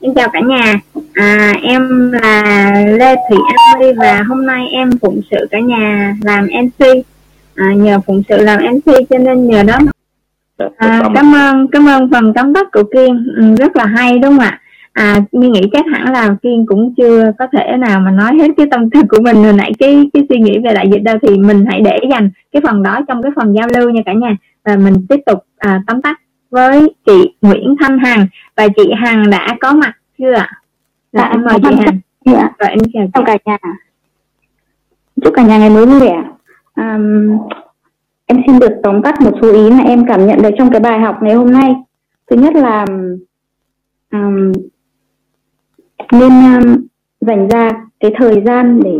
Xin chào cả nhà, à, em là Lê Thị An và hôm nay em phụng sự cả nhà làm MC. À, nhờ phụng sự làm MC cho nên nhờ đó à, cảm ơn. cảm ơn phần tóm tắt của Kiên. Ừ, rất là hay đúng không ạ? À, mi nghĩ chắc hẳn là Kiên cũng chưa có thể nào mà nói hết cái tâm tư của mình hồi nãy. Cái cái suy nghĩ về đại dịch đâu thì mình hãy để dành cái phần đó trong cái phần giao lưu nha cả nhà. Và mình tiếp tục à, tóm tắt với chị Nguyễn Thanh Hằng và chị Hằng đã có mặt chưa ạ? Dạ, em mời chị Hằng. Dạ. Rồi em chào, chào cả nhà. Chúc cả nhà ngày mới vui vẻ. Um, em xin được tóm tắt một số ý mà em cảm nhận được trong cái bài học ngày hôm nay. Thứ nhất là um, nên um, dành ra cái thời gian để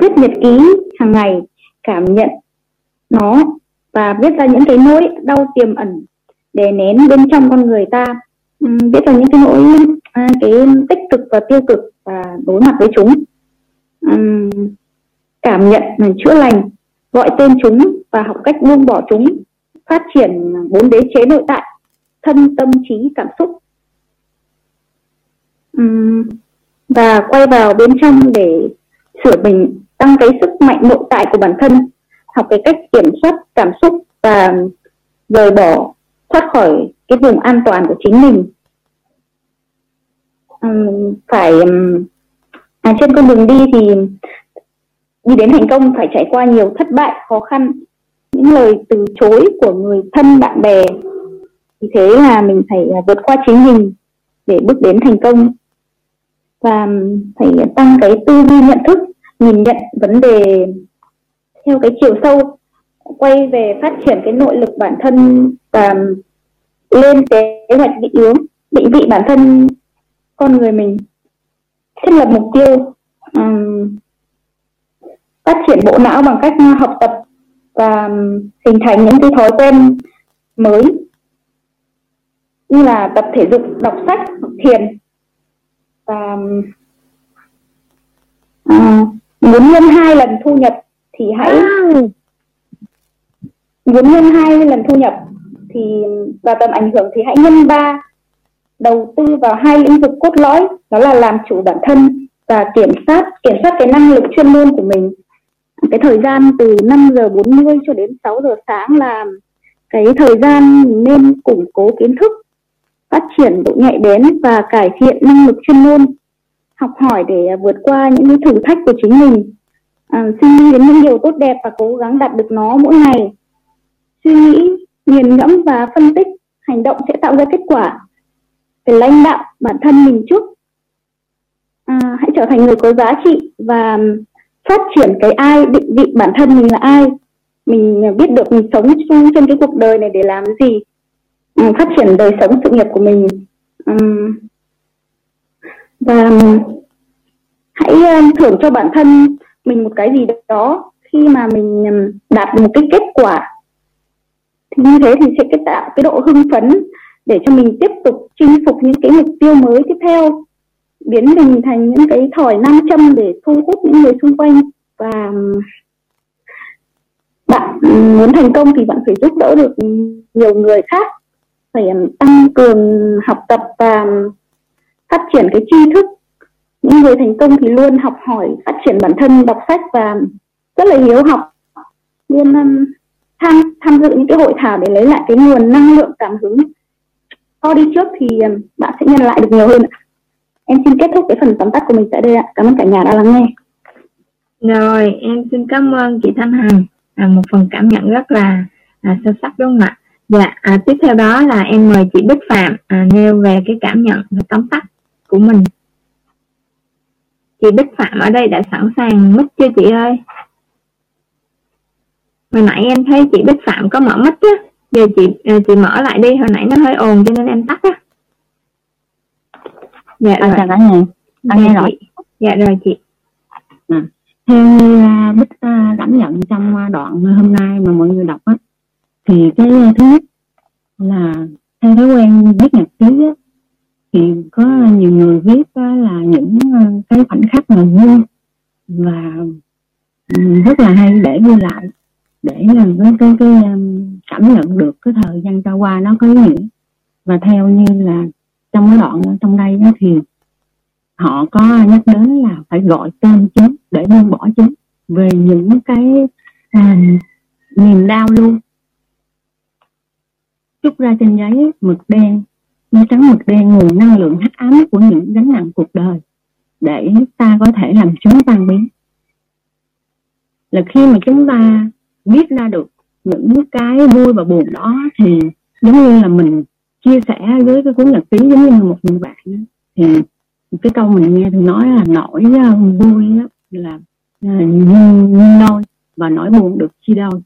viết nhật ký hàng ngày cảm nhận nó và viết ra những cái nỗi đau tiềm ẩn đè nén bên trong con người ta. Um, viết những cái nỗi à, cái tích cực và tiêu cực và đối mặt với chúng. Um, cảm nhận là chữa lành gọi tên chúng và học cách buông bỏ chúng phát triển bốn đế chế nội tại thân tâm trí cảm xúc. Um, và quay vào bên trong để sửa mình tăng cái sức mạnh nội tại của bản thân học cái cách kiểm soát cảm xúc và rời bỏ thoát khỏi cái vùng an toàn của chính mình. Um, phải à, trên con đường đi thì đi đến thành công phải trải qua nhiều thất bại khó khăn những lời từ chối của người thân bạn bè. Vì thế là mình phải à, vượt qua chính mình để bước đến thành công. Và phải tăng cái tư duy nhận thức nhìn nhận vấn đề theo cái chiều sâu quay về phát triển cái nội lực bản thân và lên kế hoạch định hướng định vị bản thân con người mình thiết lập mục tiêu um, phát triển bộ não bằng cách học tập và hình thành những cái thói quen mới như là tập thể dục đọc sách thiền. Và uh, muốn nhân hai lần thu nhập thì hãy muốn nhân hai lần thu nhập thì và tầm ảnh hưởng thì hãy nhân ba đầu tư vào hai lĩnh vực cốt lõi đó là làm chủ bản thân và kiểm soát kiểm soát cái năng lực chuyên môn của mình. Cái thời gian từ 5 giờ 40 cho đến 6 giờ sáng là cái thời gian nên củng cố kiến thức phát triển độ nhạy bén và cải thiện năng lực chuyên môn học hỏi để vượt qua những cái thử thách của chính mình. À, suy nghĩ đến những điều tốt đẹp và cố gắng đạt được nó mỗi ngày. Suy nghĩ nghiền ngẫm và phân tích hành động sẽ tạo ra kết quả. Phải lãnh đạo bản thân mình trước à, hãy trở thành người có giá trị và phát triển cái ai định vị bản thân mình là ai. Mình biết được mình sống trong trên cái cuộc đời này để làm gì ừ, phát triển đời sống sự nghiệp của mình. Um, và hãy ờ, thưởng cho bản thân mình một cái gì đó khi mà mình đạt một cái kết quả thì như thế thì sẽ tạo cái độ hưng phấn để cho mình tiếp tục chinh phục những cái mục tiêu mới tiếp theo, biến mình thành những cái thỏi nam châm để thu hút những người xung quanh. Và bạn muốn thành công thì bạn phải giúp đỡ được nhiều người khác, phải tăng cường học tập và phát triển cái tri thức. Những người thành công thì luôn học hỏi, phát triển bản thân, đọc sách và rất là hiếu học. Luôn tham tham dự những cái hội thảo để lấy lại cái nguồn năng lượng cảm hứng. Cho đi trước thì um, bạn sẽ nhận lại được nhiều hơn em xin kết thúc cái phần tóm tắt của mình tại đây ạ. Cảm ơn cả nhà đã lắng nghe. Rồi em xin cảm ơn chị Thanh Hằng. À, một phần cảm nhận rất là à, sâu sắc đúng không ạ? Dạ à, tiếp theo đó là em mời chị Bích Phạm à, nêu về cái cảm nhận và tóm tắt của mình. Chị Bích Phạm ở đây đã sẵn sàng mic chưa chị ơi? Hồi nãy em thấy chị Bích Phạm có mở mic á. Giờ chị ờ, chị mở lại đi. Hồi nãy nó hơi ồn cho nên em tắt á. Dạ à, rồi. chào cả nhà. Dạ, nghe rồi. Dạ rồi chị. À, theo bích uh, cảm nhận trong đoạn hôm nay mà mọi người đọc á thì cái thứ nhất là theo thói quen viết nhật ký á thì có nhiều người viết là những cái khoảnh khắc mà vui và rất là hay để ghi lại để làm cái cái cái cảm nhận được cái thời gian trôi qua nó có ý nghĩa. Và theo như là trong cái đoạn trong đây đó thì họ có nhắc đến là phải gọi tên chúng để buông bỏ chúng về những cái à, niềm đau luôn. Chút ra trên giấy mực đen nó trắng mực đen nguồn năng lượng hắc ám của những gánh nặng cuộc đời để ta có thể làm chúng tan biến. Là khi mà chúng ta biết ra được những cái vui và buồn đó thì giống như là mình chia sẻ với cái cuốn nhật ký giống như là một người bạn đó. thì cái câu mình nghe thì nói là nỗi ờ, vui đó là uh, như, nôi và nỗi buồn được chia đôi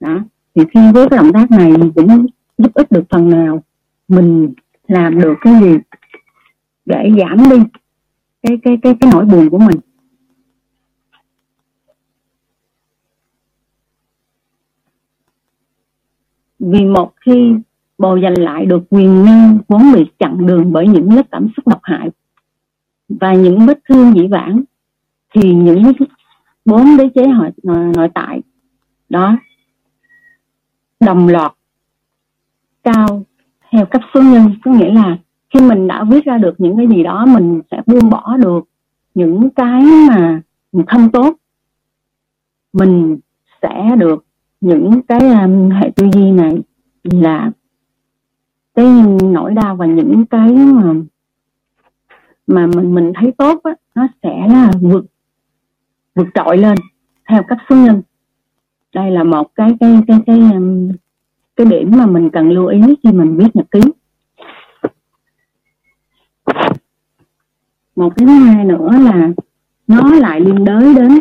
đó thì khi với cái động tác này cũng giúp ích được phần nào mình làm được cái gì để giảm đi cái cái cái cái nỗi buồn của mình vì một khi bồi dành lại được quyền năng vốn bị chặn đường bởi những lớp cảm xúc độc hại và những vết thương dĩ vãng thì những bốn đế chế nội, nội tại đó đồng loạt cao theo cấp số nhân. Có nghĩa là khi mình đã viết ra được những cái gì đó mình sẽ buông bỏ được những cái mà không tốt mình sẽ được những cái um, hệ tư duy này là cái nỗi đau và những cái mà mà mình mình thấy tốt á nó sẽ là vượt vượt trội lên theo cấp số nhân đây là một cái cái cái cái cái, cái điểm mà mình cần lưu ý khi mình viết nhật ký. Một cái thứ hai nữa là nó lại liên đới đến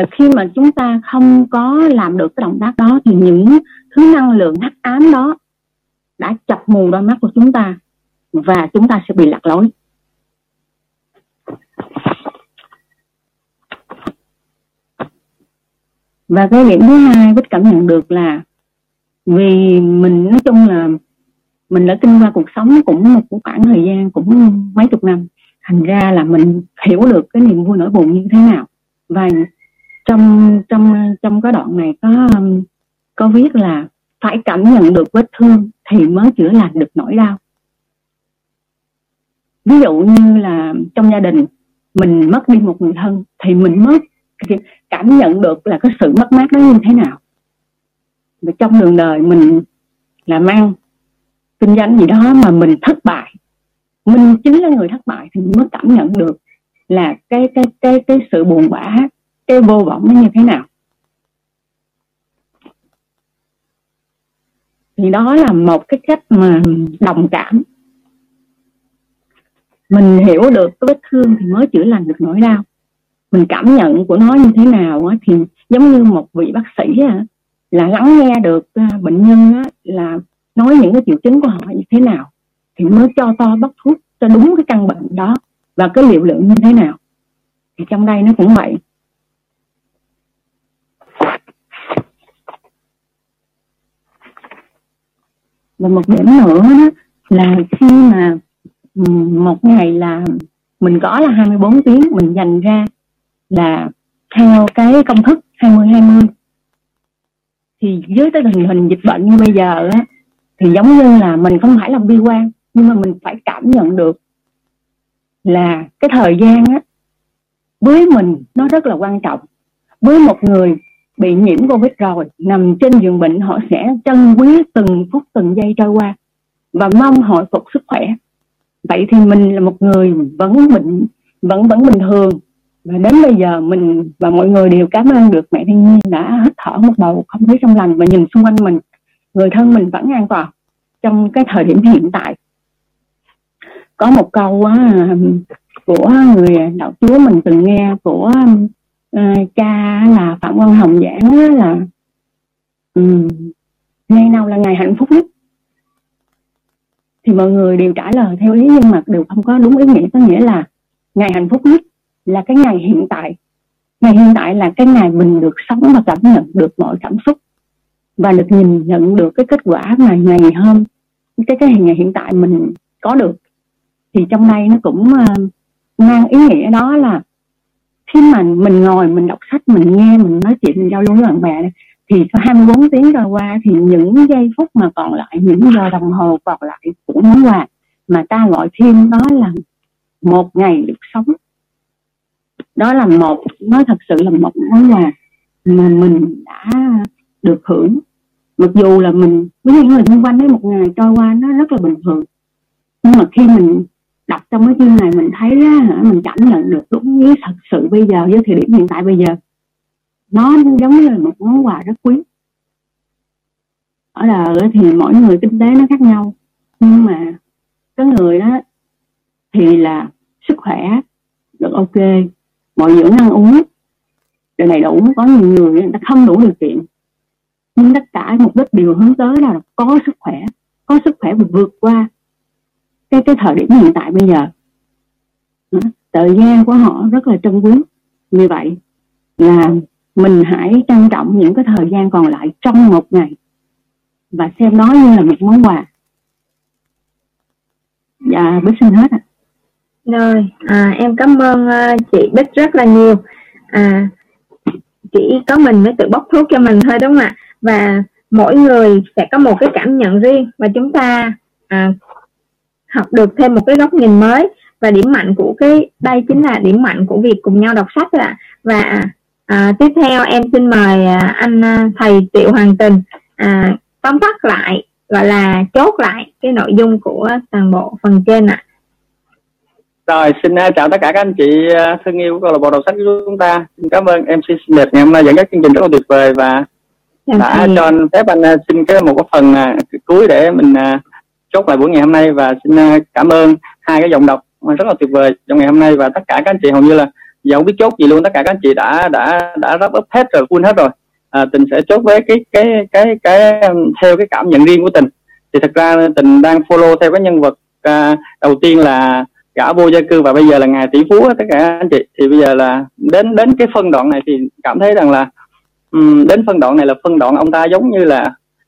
là khi mà chúng ta không có làm được cái động tác đó thì những thứ năng lượng hắc ám đó đã chập mù đôi mắt của chúng ta và chúng ta sẽ bị lạc lối. Và cái điểm thứ hai bích cảm nhận được là vì mình nói chung là mình đã kinh qua cuộc sống cũng một khoảng thời gian cũng mấy chục năm, thành ra là mình hiểu được cái niềm vui nỗi buồn như thế nào. Và trong trong trong cái đoạn này có có viết là phải cảm nhận được vết thương thì mới chữa lành được nỗi đau. Ví dụ như là trong gia đình, mình mất đi một người thân thì mình mới cảm nhận được là cái sự mất mát đó như thế nào. Và trong đường đời mình làm ăn kinh doanh gì đó mà mình thất bại, mình chính là người thất bại thì mới cảm nhận được là cái cái cái cái sự buồn bã cái vô vọng nó như thế nào? Thì đó là một cái cách mà đồng cảm. Mình hiểu được cái vết thương thì mới chữa lành được nỗi đau. Mình cảm nhận của nó như thế nào thì giống như một vị bác sĩ là lắng nghe được à, bệnh nhân là nói những cái triệu chứng của họ như thế nào thì mới cho to bắt thuốc cho đúng cái căn bệnh đó và cái liều lượng như thế nào. Thì trong đây nó cũng vậy. Và một điểm nữa đó là khi mà một ngày là mình có là 24 tiếng, mình dành ra là theo cái công thức 20 20 thì với cái tình hình dịch bệnh như bây giờ á, thì giống như là mình không phải là bi quan, nhưng mà mình phải cảm nhận được là cái thời gian á, với mình nó rất là quan trọng. Với một người bị nhiễm covid rồi nằm trên giường bệnh họ sẽ trân quý từng phút từng giây trôi qua và mong hồi phục sức khỏe. Vậy thì mình là một người vẫn bệnh vẫn vẫn bình thường. Và đến bây giờ mình và mọi người đều cảm ơn được mẹ thiên nhiên đã hít thở một bầu không khí trong lành và nhìn xung quanh mình. Người thân mình vẫn an toàn trong cái thời điểm hiện tại. Có một câu á, của người đạo chúa mình từng nghe của Ờ, cha là phạm quang hồng giảng là ừ, um, ngày nào là ngày hạnh phúc nhất. Thì mọi người đều trả lời theo lý nhưng mà đều không có đúng ý nghĩa có nghĩa là ngày hạnh phúc nhất là cái ngày hiện tại. Ngày hiện tại là cái ngày mình được sống và cảm nhận được mọi cảm xúc và được nhìn nhận được cái kết quả ngày ngày hôm cái cái ngày hiện tại mình có được. Thì trong đây nó cũng uh, mang ý nghĩa đó là khi mà mình ngồi, mình đọc sách, mình nghe, mình nói chuyện, mình giao lưu với bạn bè thì 24 tiếng trôi qua, thì những giây phút mà còn lại, những giờ đồng hồ còn lại của món quà mà ta gọi thêm đó là một ngày được sống. Đó là một nó thật sự là một món quà mà mình đã được hưởng. Mặc dù là mình với những người xung quanh ấy một ngày trôi qua, nó rất là bình thường. Nhưng mà khi mình đọc trong cái chương này mình thấy á, mình cảm nhận được đúng như thật sự bây giờ với thời điểm hiện tại bây giờ. Nó giống như là một món quà rất quý. Ở đời thì mỗi người kinh tế nó khác nhau nhưng mà có người đó thì là sức khỏe được ok mọi dưỡng ăn uống đời này đủ có nhiều người người ta không đủ điều kiện. Nhưng tất cả mục đích đều hướng tới là có sức khỏe có sức khỏe và vượt qua cái cái thời điểm hiện tại bây giờ. Thời gian của họ rất là trân quý. Như vậy là mình hãy trân trọng những cái thời gian còn lại trong một ngày và xem nó như là một món quà. Dạ bích xin hết ạ. Rồi à, em cảm ơn uh, chị bích rất là nhiều. À, chỉ có mình mới tự bóc thuốc cho mình thôi đúng không ạ? Và mỗi người sẽ có một cái cảm nhận riêng và chúng ta à, học được thêm một cái góc nhìn mới. Và điểm mạnh của cái đây chính là điểm mạnh của việc cùng nhau đọc sách ạ. Và à, tiếp theo em xin mời à, anh à, thầy triệu hoàng tình à, tóm tắt lại gọi là chốt lại cái nội dung của toàn bộ phần trên ạ. Rồi xin uh, chào tất cả các anh chị thân yêu của câu lạc bộ đọc sách của chúng ta. Xin cảm ơn mc sinh nhật ngày hôm nay dẫn dắt chương trình rất là tuyệt vời và đã cho phép anh xin cái một cái phần cuối để mình chốt lại buổi ngày hôm nay và xin ờ, cảm ơn hai cái giọng đọc rất là tuyệt vời trong ngày hôm nay. Và tất cả các anh chị hầu như là giờ không biết chốt gì luôn tất cả các anh chị đã đã đã wrap up hết rồi full hết rồi. À, tình sẽ chốt với cái cái cái cái um, theo cái cảm nhận riêng của tình. Thì thật ra tình đang follow theo cái nhân vật à, đầu tiên là gã vô gia cư và bây giờ là ngài tỷ phú tất cả anh chị. Thì bây giờ là đến đến cái phân đoạn này thì cảm thấy rằng là um, đến phân đoạn này là phân đoạn ông ta giống như là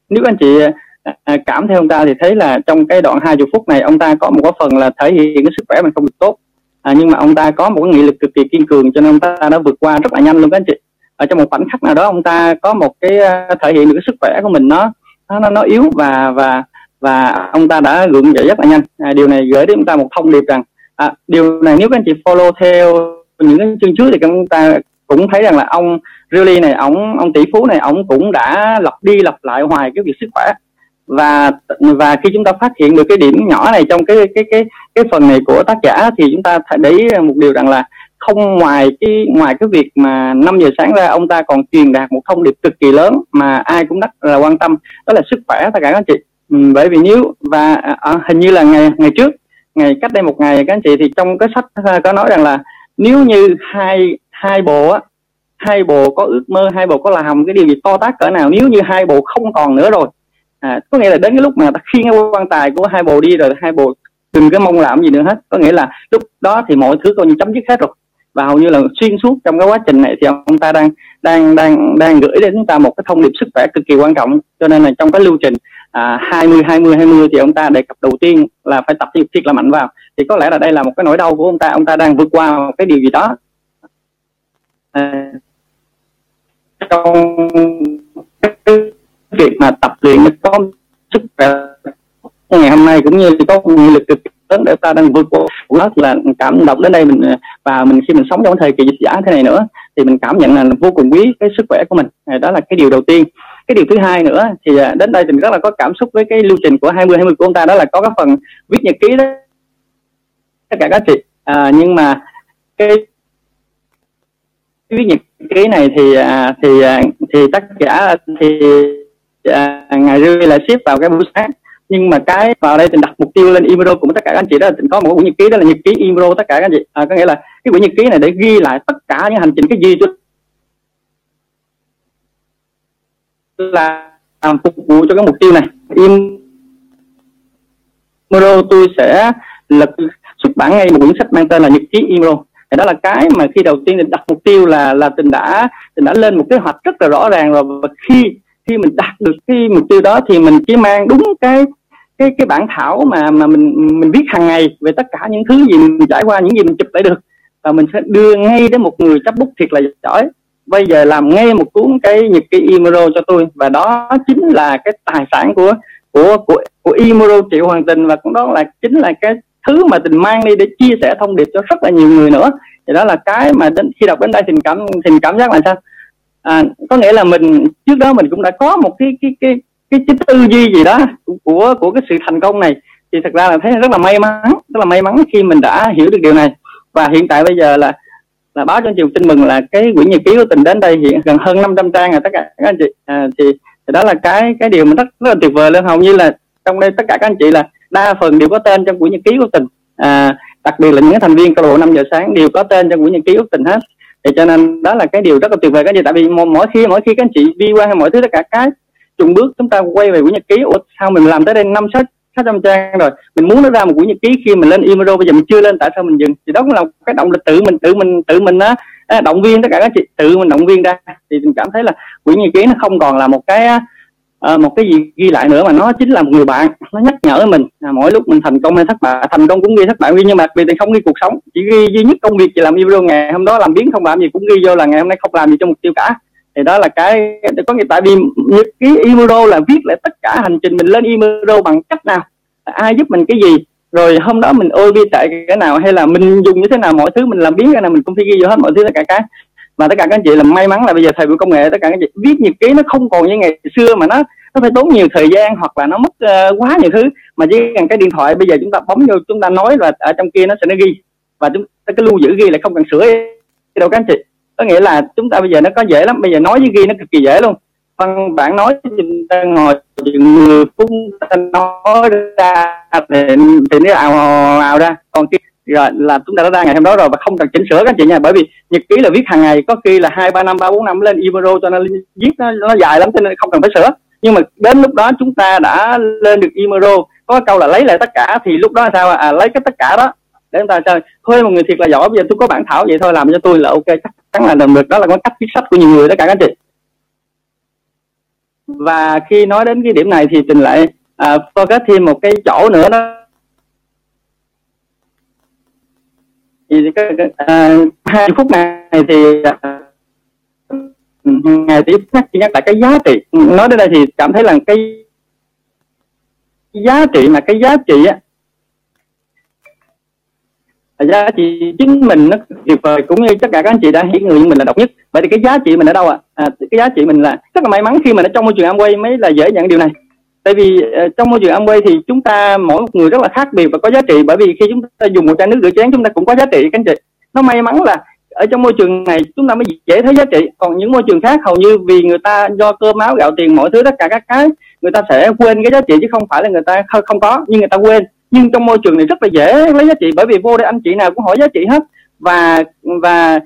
nếu anh chị À, à, cảm theo ông ta thì thấy là trong cái đoạn 20 phút này ông ta có một cái phần là thể hiện cái sức khỏe mình không được tốt. À, nhưng mà ông ta có một cái nghị lực cực kỳ kiên cường cho nên ông ta đã vượt qua rất là nhanh luôn các anh chị. Ở trong một khoảnh khắc nào đó ông ta có một cái à, thể hiện được cái sức khỏe của mình nó nó nó yếu và và và ông ta đã gượng dậy rất là nhanh. À, điều này gửi đến chúng ta một thông điệp rằng à, điều này nếu các anh chị follow theo những cái chương trước thì chúng ta cũng thấy rằng là ông really này ông ông tỷ phú này ông cũng đã lặp đi lặp lại hoài cái việc sức khỏe và và khi chúng ta phát hiện được cái điểm nhỏ này trong cái cái cái cái phần này của tác giả thì chúng ta thấy đấy một điều rằng là không ngoài cái ngoài cái việc mà 5 giờ sáng ra ông ta còn truyền đạt một thông điệp cực kỳ lớn mà ai cũng rất là quan tâm đó là sức khỏe tất cả các anh chị. Ừ, bởi vì nếu và à, à hình như là ngày ngày trước ngày cách đây một ngày các anh chị thì trong cái sách à, có nói rằng là nếu như hai hai bộ á hai bộ có ước mơ hai bộ có làm cái điều gì to tác cỡ nào nếu như hai bộ không còn nữa rồi à, có nghĩa là đến cái lúc mà ta khiêng cái quan tài của hai bồ đi rồi hai bồ đừng cái mong làm gì nữa hết. Có nghĩa là lúc đó thì mọi thứ coi như chấm dứt hết rồi. Và hầu như là xuyên suốt trong cái quá trình này thì ông ta đang đang đang đang gửi đến chúng ta một cái thông điệp sức khỏe cực kỳ quan trọng. Cho nên là trong cái lưu trình à, 20 20 20 thì ông ta đề cập đầu tiên là phải tập thể dục thiệt là mạnh vào. Thì có lẽ là đây là một cái nỗi đau của ông ta. Ông ta đang vượt qua một cái điều gì đó. À, trong việc mà tập luyện có sức khỏe. Ngày hôm nay cũng như có nghị lực cực lớn để ta đang vượt qua. Đó là cảm động đến đây mình và mình khi mình sống trong thời kỳ dịch giả thế này nữa thì mình cảm nhận là vô cùng quý cái sức khỏe của mình. Đó là cái điều đầu tiên. Cái điều thứ hai nữa thì à, đến đây mình rất là có cảm xúc với cái lưu trình của 20 20 của ông ta. Đó là có cái phần viết nhật ký đó. Tất cả các chị à, nhưng mà cái viết nhật ký này thì à, thì à, thì tác giả thì dạ, ngày rưỡi là ship vào cái buổi sáng. Nhưng mà cái vào đây tình đặt mục tiêu lên imro của tất cả các anh chị đó là có một quyển nhật ký đó là nhật ký imro tất cả các anh chị. À, có nghĩa là cái quyển nhật ký này để ghi lại tất cả những hành trình cái gì tôi là làm phục vụ cho cái mục tiêu này. Imro tôi sẽ lập xuất bản ngay một quyển sách mang tên là nhật ký imro thì đó là cái mà khi đầu tiên mình đặt mục tiêu là là tình đã tình đã lên một kế hoạch rất là rõ ràng rồi. Và khi khi mình đạt được cái mục tiêu đó thì mình chỉ mang đúng cái cái cái bản thảo mà mà mình mình viết hàng ngày về tất cả những thứ gì mình trải qua, những gì mình chụp lại được. Và mình sẽ đưa ngay đến một người chấp bút thiệt là giỏi. Bây giờ làm ngay một cuốn cái nhật ký imoro cho tôi. Và đó chính là cái tài sản của của của của imoro triệu hoàng tình. Và cũng đó là chính là cái thứ mà tình mang đi để chia sẻ thông điệp cho rất là nhiều người nữa. Thì đó là cái mà đến, khi đọc đến đây tình cảm tình cảm giác là sao? À, có nghĩa là mình trước đó mình cũng đã có một cái cái cái cái, cái tư duy gì đó của của cái sự thành công này. Thì thật ra là thấy rất là may mắn rất là may mắn khi mình đã hiểu được điều này. Và hiện tại bây giờ là là báo cho anh chị tin mừng là cái quyển nhật ký của tình đến đây hiện gần hơn 500 trang rồi tất cả các anh chị. À, thì, thì đó là cái cái điều mà rất rất là tuyệt vời luôn. Hầu như là trong đây tất cả các anh chị là đa phần đều có tên trong quyển nhật ký của tình. À, đặc biệt là những thành viên câu lạc bộ 5 giờ sáng đều có tên trong quyển nhật ký của tình hết thì cho nên đó là cái điều rất là tuyệt vời các anh chị. Tại vì mỗi khi mỗi khi các anh chị đi qua hay mọi thứ tất cả cái trùng bước, chúng ta quay về quyển nhật ký, ủa, sao mình làm tới đây năm sáu sáu trăm trang rồi? Mình muốn nó ra một quyển nhật ký khi mình lên email bây giờ mình chưa lên, tại sao mình dừng? Thì đó cũng là cái động lực tự mình tự mình tự mình á động viên tất cả các chị, tự mình động viên ra. Thì mình cảm thấy là quyển nhật ký nó không còn là một cái à, một cái gì ghi lại nữa mà nó chính là một người bạn nó nhắc nhở mình à, mỗi lúc mình thành công hay thất bại thành công cũng ghi thất bại. Ghi nhưng mà vì thì không ghi cuộc sống chỉ ghi duy nhất công việc chỉ làm email ngày hôm đó làm biến không làm gì cũng ghi vô là ngày hôm nay không làm gì cho mục tiêu cả. Thì đó là cái có nghĩa tại vì nhật ký email là viết lại tất cả hành trình mình lên email bằng cách nào? Ai giúp mình cái gì? Rồi hôm đó mình ôi bi tệ cái nào? Hay là mình dùng như thế nào? Mọi thứ mình làm biến cái nào mình cũng phải ghi vô hết mọi thứ tất cả cái mà tất cả các anh chị là may mắn là bây giờ thời buổi công nghệ tất cả các anh chị viết nhật ký nó không còn như ngày xưa mà nó nó phải tốn nhiều thời gian hoặc là nó mất uh, quá nhiều thứ. Mà chỉ cần cái điện thoại bây giờ chúng ta bấm vô chúng ta nói là ở trong kia nó sẽ nó ghi. Và chúng ta cái lưu giữ ghi là không cần sửa đâu các anh chị. Có nghĩa là chúng ta bây giờ nó có dễ lắm. Bây giờ nói với ghi nó cực kỳ dễ luôn. Văn bản nói chúng ta ngồi chừng 10 phút ta nói ra thì, thì nó ào ào ra. Còn kia rồi là chúng ta đã ra ngày hôm đó rồi và không cần chỉnh sửa các chị nha. Bởi vì nhật ký là viết hàng ngày có khi là hai ba năm ba bốn năm lên email cho nên viết nó, nó dài lắm cho nên không cần phải sửa. Nhưng mà đến lúc đó chúng ta đã lên được email có câu là lấy lại tất cả thì lúc đó sao à lấy cái tất cả đó. Để chúng ta chơi thuê một người thiệt là giỏi bây giờ tôi có bản thảo vậy thôi làm cho tôi là ok chắc chắn là làm được. Đó là con cách viết sách của nhiều người tất cả các anh chị. Và khi nói đến cái điểm này thì tình lại à, focus thêm một cái chỗ nữa đó. Thì cái, à, hai phút này thì à, ngày tiếp nhắc nhắc lại cái giá trị. Nói đến đây thì cảm thấy là cái giá trị mà cái giá trị á giá trị chính mình nó tuyệt vời cũng như tất cả các anh chị đã hiểu người mình là độc nhất. Vậy thì cái giá trị mình ở đâu ạ? À? à, cái giá trị mình là rất là may mắn khi mình ở trong môi trường Amway mới là dễ nhận điều này tại vì ờ, trong môi trường Amway thì chúng ta mỗi một người rất là khác biệt và có giá trị. Bởi vì khi chúng ta dùng một chai nước rửa chén chúng ta cũng có giá trị các anh chị. Nó may mắn là ở trong môi trường này chúng ta mới dễ thấy giá trị. Còn những môi trường khác hầu như vì người ta do cơm áo gạo tiền mọi thứ tất cả các cái người ta sẽ quên cái giá trị chứ không phải là người ta không có nhưng người ta quên. Nhưng trong môi trường này rất là dễ lấy giá trị bởi vì vô đây anh chị nào cũng hỏi giá trị hết. Và và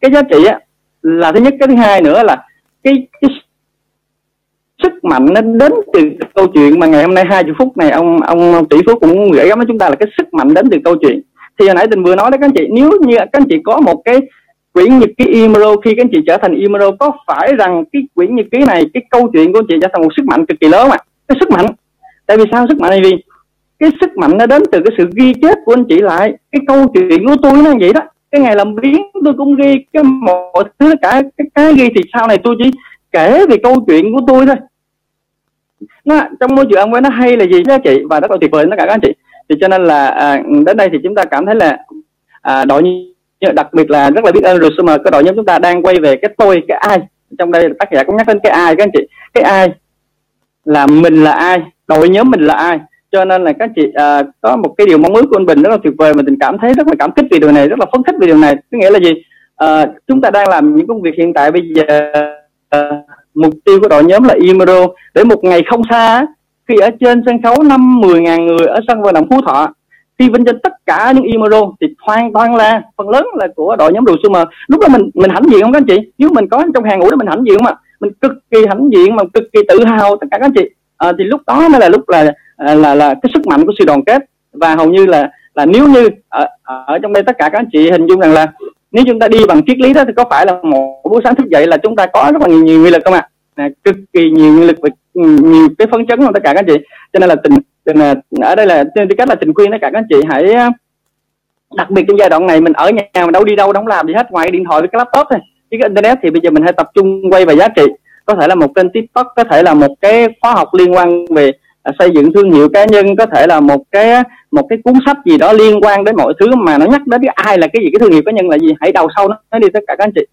cái giá trị á là thứ nhất. Cái thứ hai nữa là cái, cái sức mạnh nó đến từ câu chuyện mà ngày hôm nay 20 phút này, ông ông tỷ phú cũng gửi gắm với chúng ta là cái sức mạnh đến từ câu chuyện. Thì hồi nãy tình vừa nói đó, các anh chị, nếu như các anh chị có một cái quyển nhật ký Imro, khi các anh chị trở thành Imro, có phải rằng cái quyển nhật ký này, cái câu chuyện của anh chị trở thành một sức mạnh cực kỳ lớn mà cái sức mạnh. Tại vì sao sức mạnh? Này vì cái sức mạnh nó đến từ cái sự ghi chép của anh chị lại, cái câu chuyện của tôi nó vậy đó. Cái ngày làm biến, tôi cũng ghi cái mọi thứ, cả cái cái ghi thì sau này tôi chỉ kể về câu chuyện của tôi thôi nó trong môi trường Amway nó hay là gì? Giá chị và rất là tuyệt vời. Tất cả các anh chị. Thì cho nên là à, đến đây thì chúng ta cảm thấy là à, đội đặc biệt là rất là biết ơn rồi mà cái đội nhóm chúng ta đang quay về cái tôi cái ai. Trong đây tác giả cũng nhắc đến cái ai các anh chị. Cái ai là mình là ai đội nhóm mình là ai. Cho nên là các chị à, có một cái điều mong ước của anh Bình rất là tuyệt vời mà tình cảm thấy rất là cảm kích vì điều này rất là phấn khích vì điều này. Có nghĩa là gì? À, chúng ta đang làm những công việc hiện tại bây giờ à, mục tiêu của đội nhóm là Imero để một ngày không xa khi ở trên sân khấu năm mười ngàn người ở sân vận động Phú Thọ khi vinh danh tất cả những Imero thì hoàn toàn là phần lớn là của đội nhóm đồ mà lúc đó mình mình hãnh diện không các anh chị? Nếu mình có trong hàng ngũ đó mình hãnh diện mà mình cực kỳ hãnh diện mà cực kỳ tự hào tất cả các anh chị. À, thì lúc đó mới là lúc là là, là là cái sức mạnh của sự đoàn kết. Và hầu như là là nếu như ở, ở trong đây tất cả các anh chị hình dung rằng là nếu chúng ta đi bằng triết lý đó thì có phải là một buổi sáng thức dậy là chúng ta có rất là nhiều, nhiều nguyên lực không ạ? À, cực kỳ nhiều nguyên lực và ừ, nhiều cái phấn chấn của tất cả các anh chị. Cho nên là tình, tình à, ở đây là trên tư cách là tình khuyên tất cả các anh chị hãy à, đặc biệt trong giai đoạn này mình ở nhà mình đâu đi đâu đâu làm gì hết ngoài cái điện thoại với cái laptop thôi. Chứ cái internet thì bây giờ mình hãy tập trung quay vào giá trị. Có thể là một kênh tiktok có thể là một cái khóa học liên quan về À, xây dựng thương hiệu cá nhân có thể là một cái một cái cuốn sách gì đó liên quan đến mọi thứ mà nó nhắc đến cái ai là cái gì, cái thương hiệu cá nhân là gì, hãy đầu sau nó đi tất cả các anh chị.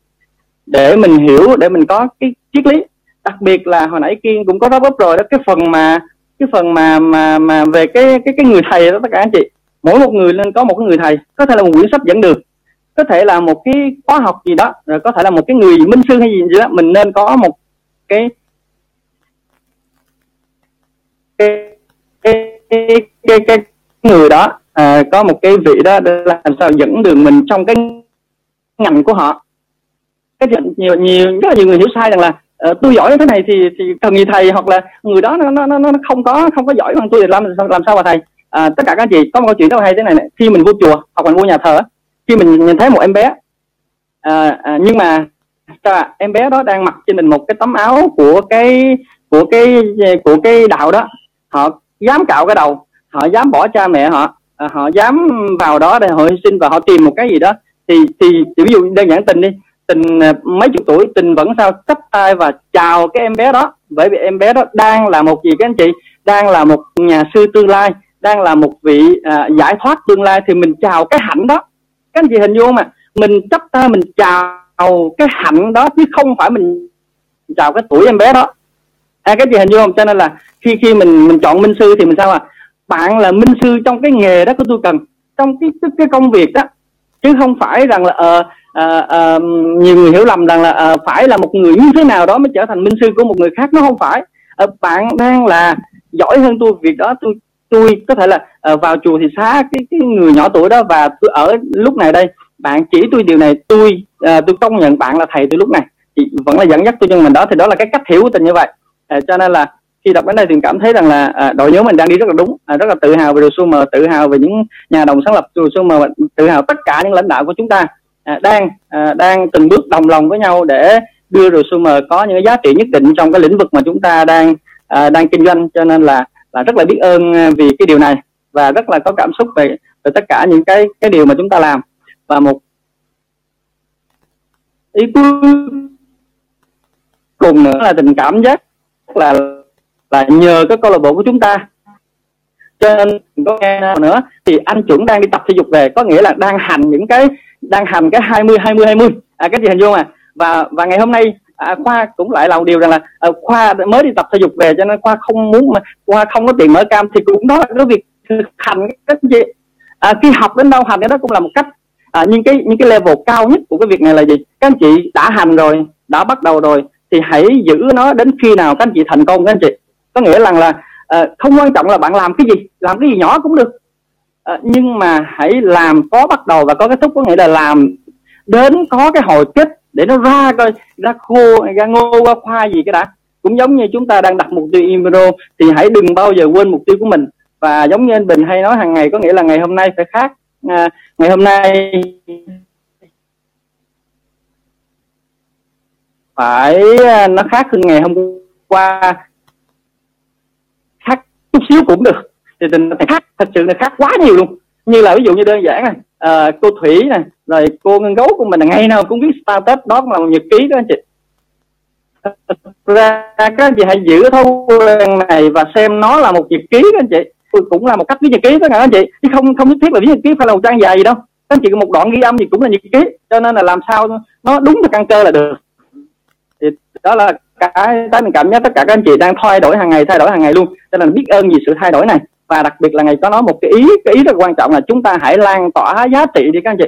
Để mình hiểu, để mình có cái triết lý. Đặc biệt là hồi nãy kiên cũng có đáp rồi đó, cái phần mà, cái phần mà mà mà về cái cái cái người thầy đó, tất cả anh chị. Mỗi một người nên có một cái người thầy, có thể là một quyển sách dẫn đường, có thể là một cái khóa học gì đó, rồi có thể là một cái người minh sư hay gì gì đó, mình nên có một cái cái cái cái, cái, cái người đó à, có một cái vị đó để làm sao dẫn đường mình trong cái ngành của họ. Cái nhiều nhiều rất là nhiều người hiểu sai rằng là uh, tôi giỏi thế này thì thì cần gì thầy? Hoặc là người đó nó nó nó không có không có giỏi bằng tôi thì làm làm sao mà thầy? À, tất cả các chị có một câu chuyện rất là hay thế này, này khi mình vô chùa hoặc mình vô nhà thờ khi mình nhìn thấy một em bé à, à, nhưng mà sao em bé đó đang mặc trên mình một cái tấm áo của cái của cái của cái đạo đó họ dám cạo cái đầu họ dám bỏ cha mẹ họ à, họ dám vào đó để họ hy sinh và họ tìm một cái gì đó. Thì thì, thì ví dụ đơn giản tình đi tình à, mấy chục tuổi tình vẫn sao chấp tay và chào cái em bé đó. Bởi vì em bé đó đang là một gì các anh chị? Đang là một nhà sư tương lai đang là một vị à, giải thoát tương lai. Thì mình chào cái hạnh đó. Các anh chị hình dung mà mình chấp tay mình chào cái hạnh đó chứ không phải mình chào cái tuổi em bé đó à, cái chị hình dung không? Cho nên là khi khi mình mình chọn minh sư thì mình sao à bạn là minh sư trong cái nghề đó của tôi cần trong cái cái, cái công việc đó. Chứ không phải rằng là uh, uh, uh, nhiều người hiểu lầm rằng là uh, phải là một người như thế nào đó mới trở thành minh sư của một người khác. Nó không phải. Uh, bạn đang là giỏi hơn tôi việc đó tôi tôi có thể là uh, vào chùa thì xá cái cái người nhỏ tuổi đó và tôi ở lúc này đây. Bạn chỉ tôi điều này tôi uh, tôi công nhận bạn là thầy tôi lúc này. Thì vẫn là dẫn dắt tôi nhưng mình đó thì đó là cái cách hiểu của tình như vậy à, cho nên là khi đọc đến đây thì cảm thấy rằng là à, đội nhóm mình đang đi rất là đúng à, rất là tự hào về đồ Summer tự hào về những nhà đồng sáng lập đồ Summer tự hào tất cả những lãnh đạo của chúng ta. À, đang à, đang từng bước đồng lòng với nhau để đưa đồ Summer có những giá trị nhất định trong cái lĩnh vực mà chúng ta đang à, đang kinh doanh. Cho nên là là rất là biết ơn à, vì cái điều này và rất là có cảm xúc về về tất cả những cái cái điều mà chúng ta làm. Và một ý cuối cùng nữa là tình cảm giác là là nhờ các câu lạc bộ của chúng ta. Cho nên có nghe nào nữa thì anh chuẩn đang đi tập thể dục về có nghĩa là đang hành những cái đang hành cái 20 20 20 à cái gì hình dung à và và ngày hôm nay à, khoa cũng lại làm điều rằng là à, khoa mới đi tập thể dục về cho nên khoa không muốn mà khoa không có tiền mở cam thì cũng đó là cái việc thực hành cái gì? À, khi học đến đâu hành cái đó cũng là một cách. À, nhưng cái những cái level cao nhất của cái việc này là gì? Các anh chị đã hành rồi đã bắt đầu rồi thì hãy giữ nó đến khi nào các anh chị thành công các anh chị. Có nghĩa rằng là uh, không quan trọng là bạn làm cái gì làm cái gì nhỏ cũng được. Uh, nhưng mà hãy làm có bắt đầu và có kết thúc có nghĩa là làm đến có cái hồi kết để nó ra coi ra khô ra ngô ra khoai gì cái đã. Cũng giống như chúng ta đang đặt mục tiêu Imro thì hãy đừng bao giờ quên mục tiêu của mình. Và giống như anh Bình hay nói hàng ngày có nghĩa là ngày hôm nay phải khác. À, ngày hôm nay phải à, nó khác hơn ngày hôm qua. Khác chút xíu cũng được. Thì tình khác thật sự là khác quá nhiều luôn. Như là ví dụ như đơn giản này à, cô thủy này rồi cô ngân gấu của mình là ngày nào cũng viết status đó cũng là một nhật ký đó anh chị. Ra các anh chị hãy giữ thói quen này và xem nó là một nhật ký đó anh chị. Cũng là một cách viết nhật ký đó anh chị? Chứ không không nhất thiết là viết nhật ký phải là một trang dài gì đâu. Các anh chị một đoạn ghi âm gì cũng là nhật ký. Cho nên là làm sao nó đúng được căn cơ là được thì đó là cái cái mình cảm giác tất cả các anh chị đang thay đổi hàng ngày thay đổi hàng ngày luôn. Cho nên biết ơn vì sự thay đổi này. Và đặc biệt là ngày có nói một cái ý cái ý rất quan trọng là chúng ta hãy lan tỏa giá trị đi các anh chị.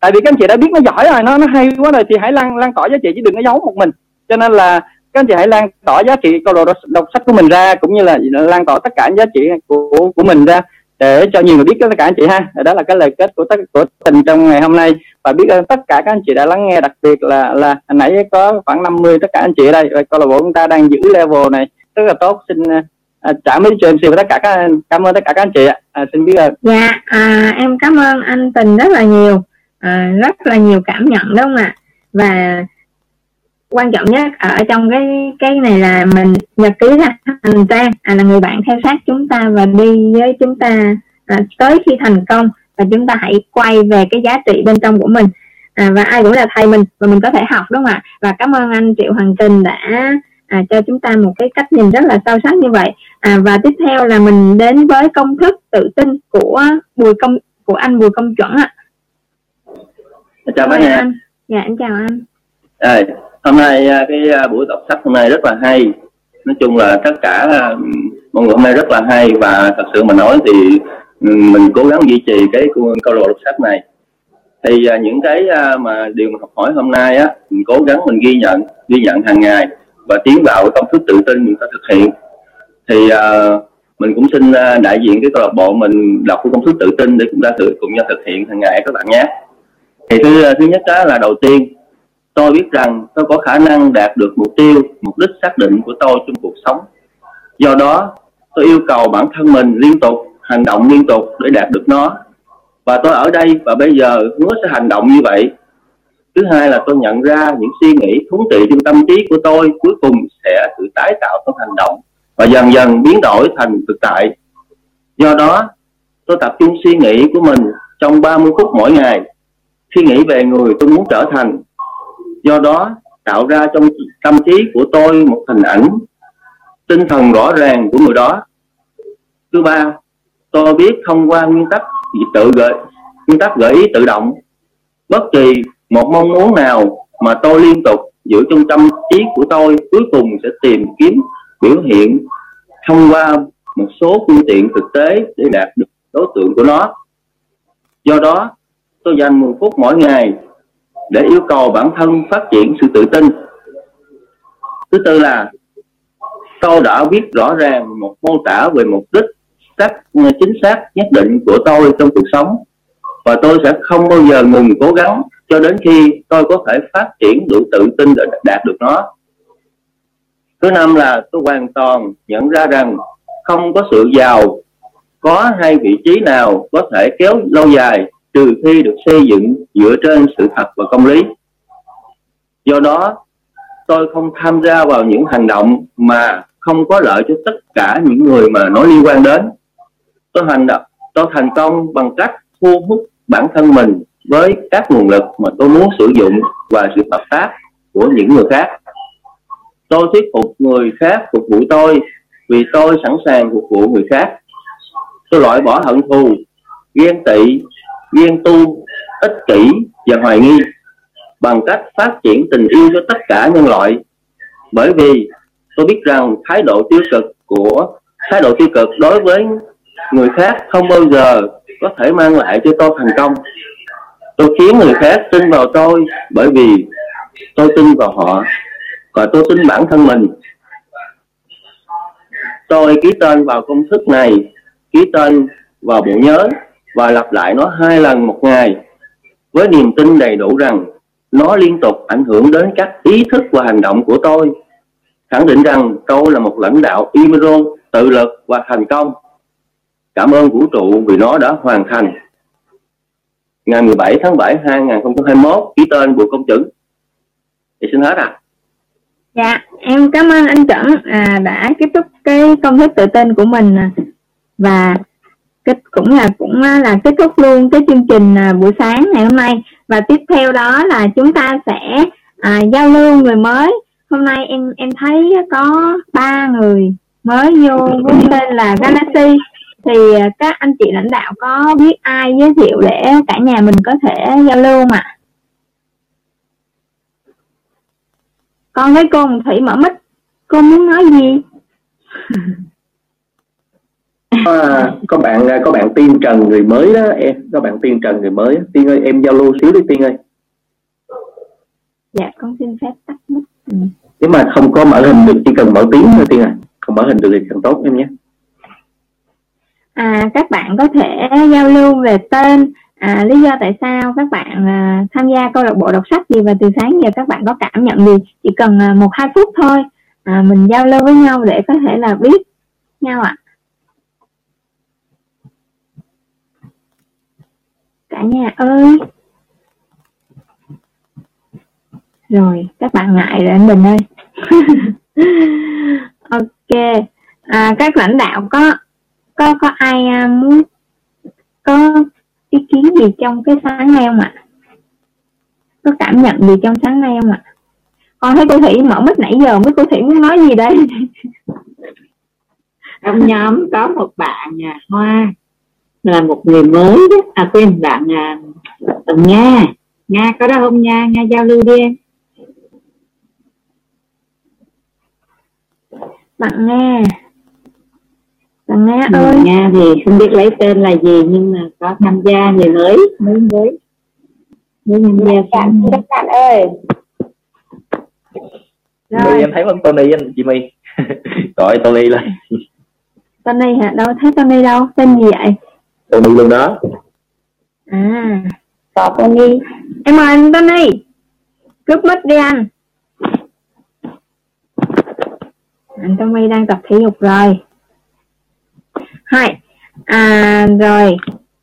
Tại vì các anh chị đã biết nó giỏi rồi nó nó hay quá rồi thì hãy lan lan tỏa giá trị chứ đừng có giấu một mình. Cho nên là các anh chị hãy lan tỏa giá trị câu đọc, đọc sách của mình ra cũng như là lan tỏa tất cả giá trị của của mình ra để cho nhiều người biết tất cả anh chị ha. Đó là cái lời kết của tất của tình trong ngày hôm nay và biết ơn tất cả các anh chị đã lắng nghe đặc biệt là là nãy có khoảng 50 tất cả anh chị ở đây. Và câu lạc bộ chúng ta đang giữ level này rất là tốt. Xin à, à trả mấy cho MC và tất cả các cảm ơn tất cả các anh chị ạ. À, xin biết ơn. Dạ à, em cảm ơn anh tình rất là nhiều. À, rất là nhiều cảm nhận đúng không ạ. Và quan trọng nhất ở trong cái cái này là mình nhật ký ra hành trang. À, là người bạn theo sát chúng ta và đi với chúng ta à, tới khi thành công và chúng ta hãy quay về cái giá trị bên trong của mình. À, và ai cũng là thầy mình và mình có thể học đúng không ạ? Và cảm ơn anh triệu hoàng tình đã à, cho chúng ta một cái cách nhìn rất là sâu sắc như vậy. À, và tiếp theo là mình đến với công thức tự tin của bùi công của anh bùi công chuẩn ạ. Chào bác nha. dạ anh chào anh. À, hôm nay à, cái à, buổi đọc sách hôm nay rất là hay. Nói chung là tất cả à, mọi người hôm nay rất là hay và thật sự mà nói thì mình cố gắng duy trì cái câu lạc đọc sách này. Thì à, những cái à, mà điều mà học hỏi hôm nay á mình cố gắng mình ghi nhận ghi nhận hàng ngày và tiến vào cái công thức tự tin mình có thực hiện. Thì à, mình cũng xin à, đại diện cái câu lạc bộ mình đọc cái công thức tự tin để chúng ta thử cùng nhau thực hiện hàng ngày các bạn nhé. Thì thứ thứ nhất đó là đầu tiên tôi biết rằng tôi có khả năng đạt được mục tiêu mục đích xác định của tôi trong cuộc sống. Do đó tôi yêu cầu bản thân mình liên tục hành động liên tục để đạt được nó. Và tôi ở đây và bây giờ hứa sẽ hành động như vậy. Thứ hai là tôi nhận ra những suy nghĩ thú trị trong tâm trí của tôi cuối cùng sẽ tự tái tạo trong hành động và dần dần biến đổi thành thực tại. Do đó, tôi tập trung suy nghĩ của mình trong 30 phút mỗi ngày. Suy nghĩ về người tôi muốn trở thành, do đó tạo ra trong tâm trí của tôi một hình ảnh tinh thần rõ ràng của người đó. Thứ ba tôi biết thông qua nguyên tắc tự gợi, nguyên tắc gợi ý tự động. Bất kỳ một mong muốn nào mà tôi liên tục giữ trong tâm trí của tôi, cuối cùng sẽ tìm kiếm biểu hiện thông qua một số phương tiện thực tế để đạt được đối tượng của nó. Do đó, tôi dành 10 phút mỗi ngày để yêu cầu bản thân phát triển sự tự tin. Thứ tư là, tôi đã viết rõ ràng một mô tả về mục đích cách chính xác nhất định của tôi trong cuộc sống. Và tôi sẽ không bao giờ ngừng cố gắng cho đến khi tôi có thể phát triển đủ tự tin để đạt được nó. Thứ năm là tôi hoàn toàn nhận ra rằng không có sự giàu, có hai vị trí nào có thể kéo lâu dài trừ khi được xây dựng dựa trên sự thật và công lý. Do đó, tôi không tham gia vào những hành động mà không có lợi cho tất cả những người mà nó liên quan đến tôi hành động, tôi thành công bằng cách thu hút bản thân mình với các nguồn lực mà tôi muốn sử dụng và sự hợp tác của những người khác. Tôi thuyết phục người khác phục vụ tôi vì tôi sẵn sàng phục vụ người khác. Tôi loại bỏ hận thù, ghen tị, ghen tu ích kỷ và hoài nghi bằng cách phát triển tình yêu cho tất cả nhân loại. Bởi vì tôi biết rằng thái độ tiêu cực của, thái độ tiêu cực đối với người khác không bao giờ có thể mang lại cho tôi thành công. Tôi khiến người khác tin vào tôi bởi vì tôi tin vào họ và tôi tin bản thân mình. Tôi ký tên vào công thức này, ký tên vào bộ nhớ và lặp lại nó hai lần một ngày với niềm tin đầy đủ rằng nó liên tục ảnh hưởng đến các ý thức và hành động của tôi. Khẳng định rằng tôi là một lãnh đạo Imero tự lực và thành công cảm ơn vũ trụ vì nó đã hoàn thành. Ngày 17 tháng 7 2021 ký tên Bùi Công Chứng thì dạ, xin hết à dạ em cảm ơn anh Trần. À, đã kết thúc cái công thức tự tin của mình à. và kết cũng là cũng là kết thúc luôn cái chương trình à, buổi sáng ngày hôm nay. Và tiếp theo đó là chúng ta sẽ à, giao lưu người mới. Hôm nay em em thấy có ba người mới vô với tên là Galaxy thì à, các anh chị lãnh đạo có biết ai giới thiệu để cả nhà mình có thể giao lưu không ạ? Con với cô Thủy mở mic, cô muốn nói gì? à, có bạn có bạn tiên trần người mới đó em có bạn tiên trần người mới tiên ơi em giao lưu xíu đi tiên ơi dạ con xin phép tắt mic ừ. nếu mà không có mở hình được chỉ cần mở tiếng thôi tiên à không mở hình được thì càng tốt em nhé à, các bạn có thể giao lưu về tên. À, lý do tại sao các bạn à, tham gia câu lạc bộ đọc sách gì và từ sáng giờ các bạn có cảm nhận gì? Chỉ cần à, một hai phút thôi. À, mình giao lưu với nhau để có thể là biết nhau ạ. Cả nhà ơi. Rồi các bạn ngại rồi anh Bình ơi. Ok. À, các lãnh đạo có có có ai à, muốn có ý kiến gì trong cái sáng nay không ạ? Có cảm nhận gì trong sáng nay không ạ? Con thấy cô thủy mở mic nãy giờ mấy cô thủy muốn nói gì đây? Trong nhóm có một bạn nhà hoa là một người mới đó. À quên bạn à, bạn nga. Nga có đó không nha? Nga giao lưu đi em. Bạn nga nga ơi. Nga thì không biết lấy tên là gì nhưng mà có tham gia người mới. Mới mới. Mới tham gia bạn các bạn ơi. Rồi. em thấy con Tony anh chị My. Gọi Tony lên. Tony hả? Đâu thấy Tony đâu? Tên gì vậy? Tony luôn đó. À. Có Tony. Em mời anh Tony. Cướp mất đi anh. Anh Tony đang tập thể dục rồi hai. À rồi.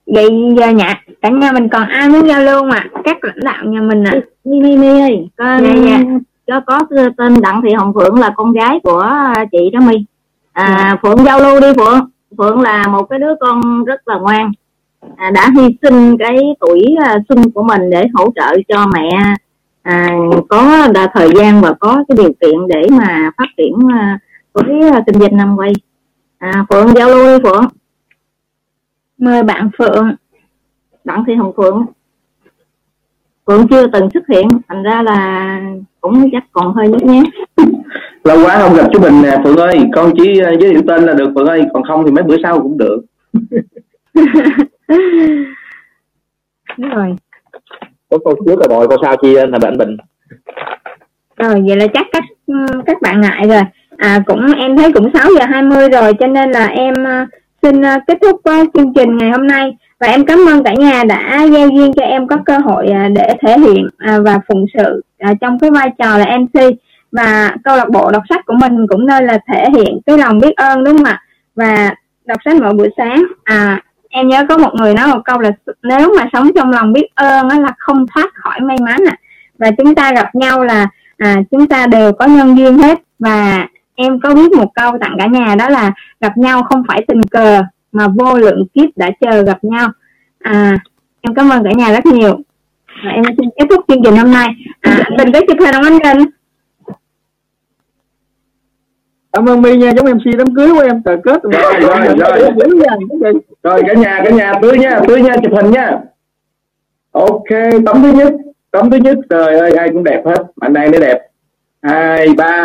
Vậy giờ nhạc cả nhà mình còn ai muốn giao lưu mà các lãnh đạo nhà mình à mi mi ơi con dạ, dạ. có có tên đặng thị hồng phượng là con gái của chị đó mi à, dạ. phượng giao lưu đi phượng. Phượng là một cái đứa con rất là ngoan. À, đã hy sinh cái tuổi uh, xuân của mình để hỗ trợ cho mẹ à, có thời gian và có cái điều kiện để mà phát triển với uh, kinh doanh năm quay à, phượng giao lưu đi phượng. Mời bạn phượng. Đặng thị hồng phượng. Phượng chưa từng xuất hiện thành ra là cũng chắc còn hơi nhút nhát. Lâu quá không gặp chú bình nè phượng ơi. Con chỉ giới thiệu tên là được phượng ơi. Còn không thì mấy bữa sau cũng được. Đúng rồi. Có câu trước là bồi câu sau chia là bạn bình. Rồi vậy là chắc các các bạn ngại rồi à cũng em thấy cũng 6 giờ 20 rồi cho nên là em ờ, xin ờ, kết thúc ờ, chương trình ngày hôm nay. Và em cảm ơn cả nhà đã giao duyên cho em có cơ hội để thể hiện và phụng sự trong cái vai trò là MC và câu lạc bộ đọc sách của mình cũng nên là thể hiện cái lòng biết ơn đúng không ạ? Và đọc sách mỗi buổi sáng à em nhớ có một người nói một câu là nếu mà sống trong lòng biết ơn đó là không thoát khỏi may mắn à. và chúng ta gặp nhau là à, chúng ta đều có nhân duyên hết. Và em có biết một câu tặng cả nhà đó là gặp nhau không phải tình cờ mà vô lượng kiếp đã chờ gặp nhau. À em cảm ơn cả nhà rất nhiều. Và em xin kết thúc chương trình hôm nay. À, tình có chụp hình không anh Đình cảm ơn My nha giống MC đám cưới của em cờ kết. Rồi rồi rồi. Rồi cả nhà cả nhà tươi nha tươi nha chụp hình nha. Ok tấm thứ nhất tấm thứ nhất. Trời ơi ai cũng đẹp hết anh này nó đẹp. Hai ba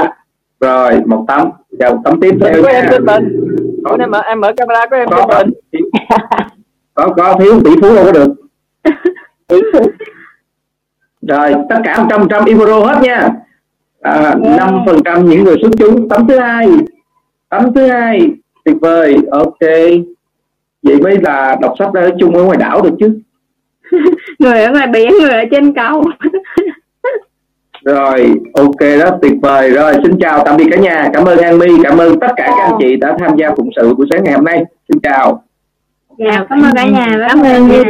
rồi một tấm. Chào tấm tiếp. Theo nha. em tên mình có em mở em mở camera của em có mình. Có có. Thiếu tỷ phú đâu có được. Rồi tất cả một trăm trăm euro hết nha. À, năm phần trăm những người xuất chúng. Tấm thứ hai. Tấm thứ hai. Tuyệt vời. Ok. Vậy mới là đọc sách ở chung ở ngoài đảo được chứ. Người ở ngoài biển người ở trên cầu rồi ok đó tuyệt vời. Rồi xin chào tạm biệt cả nhà. Cảm ơn an my cảm ơn tất cả các anh chị đã tham gia phụng sự buổi sáng ngày hôm nay. Xin chào. Dạ cảm ơn cả nhà. Cảm ơn như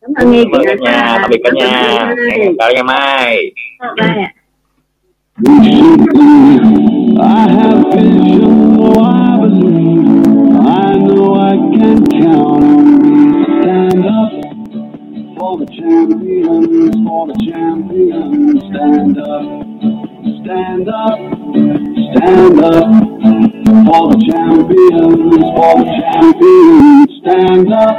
cảm ơn như cả nhà. Tạm biệt cả nhà. Hẹn gặp lại ngày mai. Bye. I have vision, oh I believe. I know I can count on champions, for the champions. Stand up, stand up, stand up for the champions, for the champions. Stand up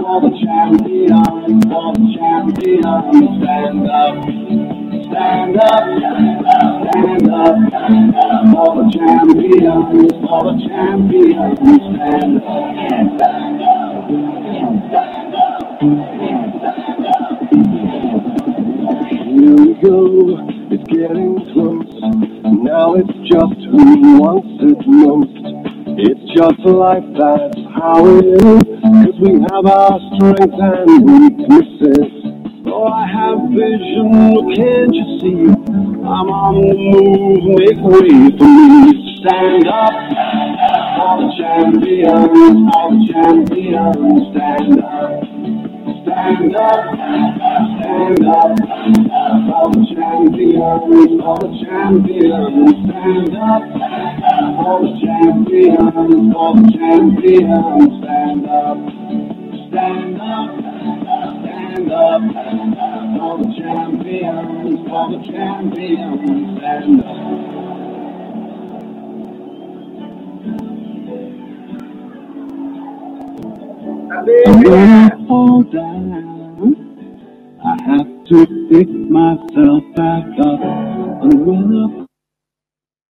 for the champions, for the champions. Stand up. Stand up, stand up, for the champions, for the champions, stand up, stand up, stand up. Here we go, it's getting close. Now it's just who wants it most. It's just life, that's how it is. Cause we have our strengths and weaknesses. Oh, I have vision, can't you see? I'm on the move, make way for me. Stand up for the champions, for the champions. Stand up, stand up, stand up for the champions, for the champions. Stand up for the champions, for the champions. Stand up, stand up stand up All the champions, all the champions stand up. I fall down, I have to pick myself back up. And when I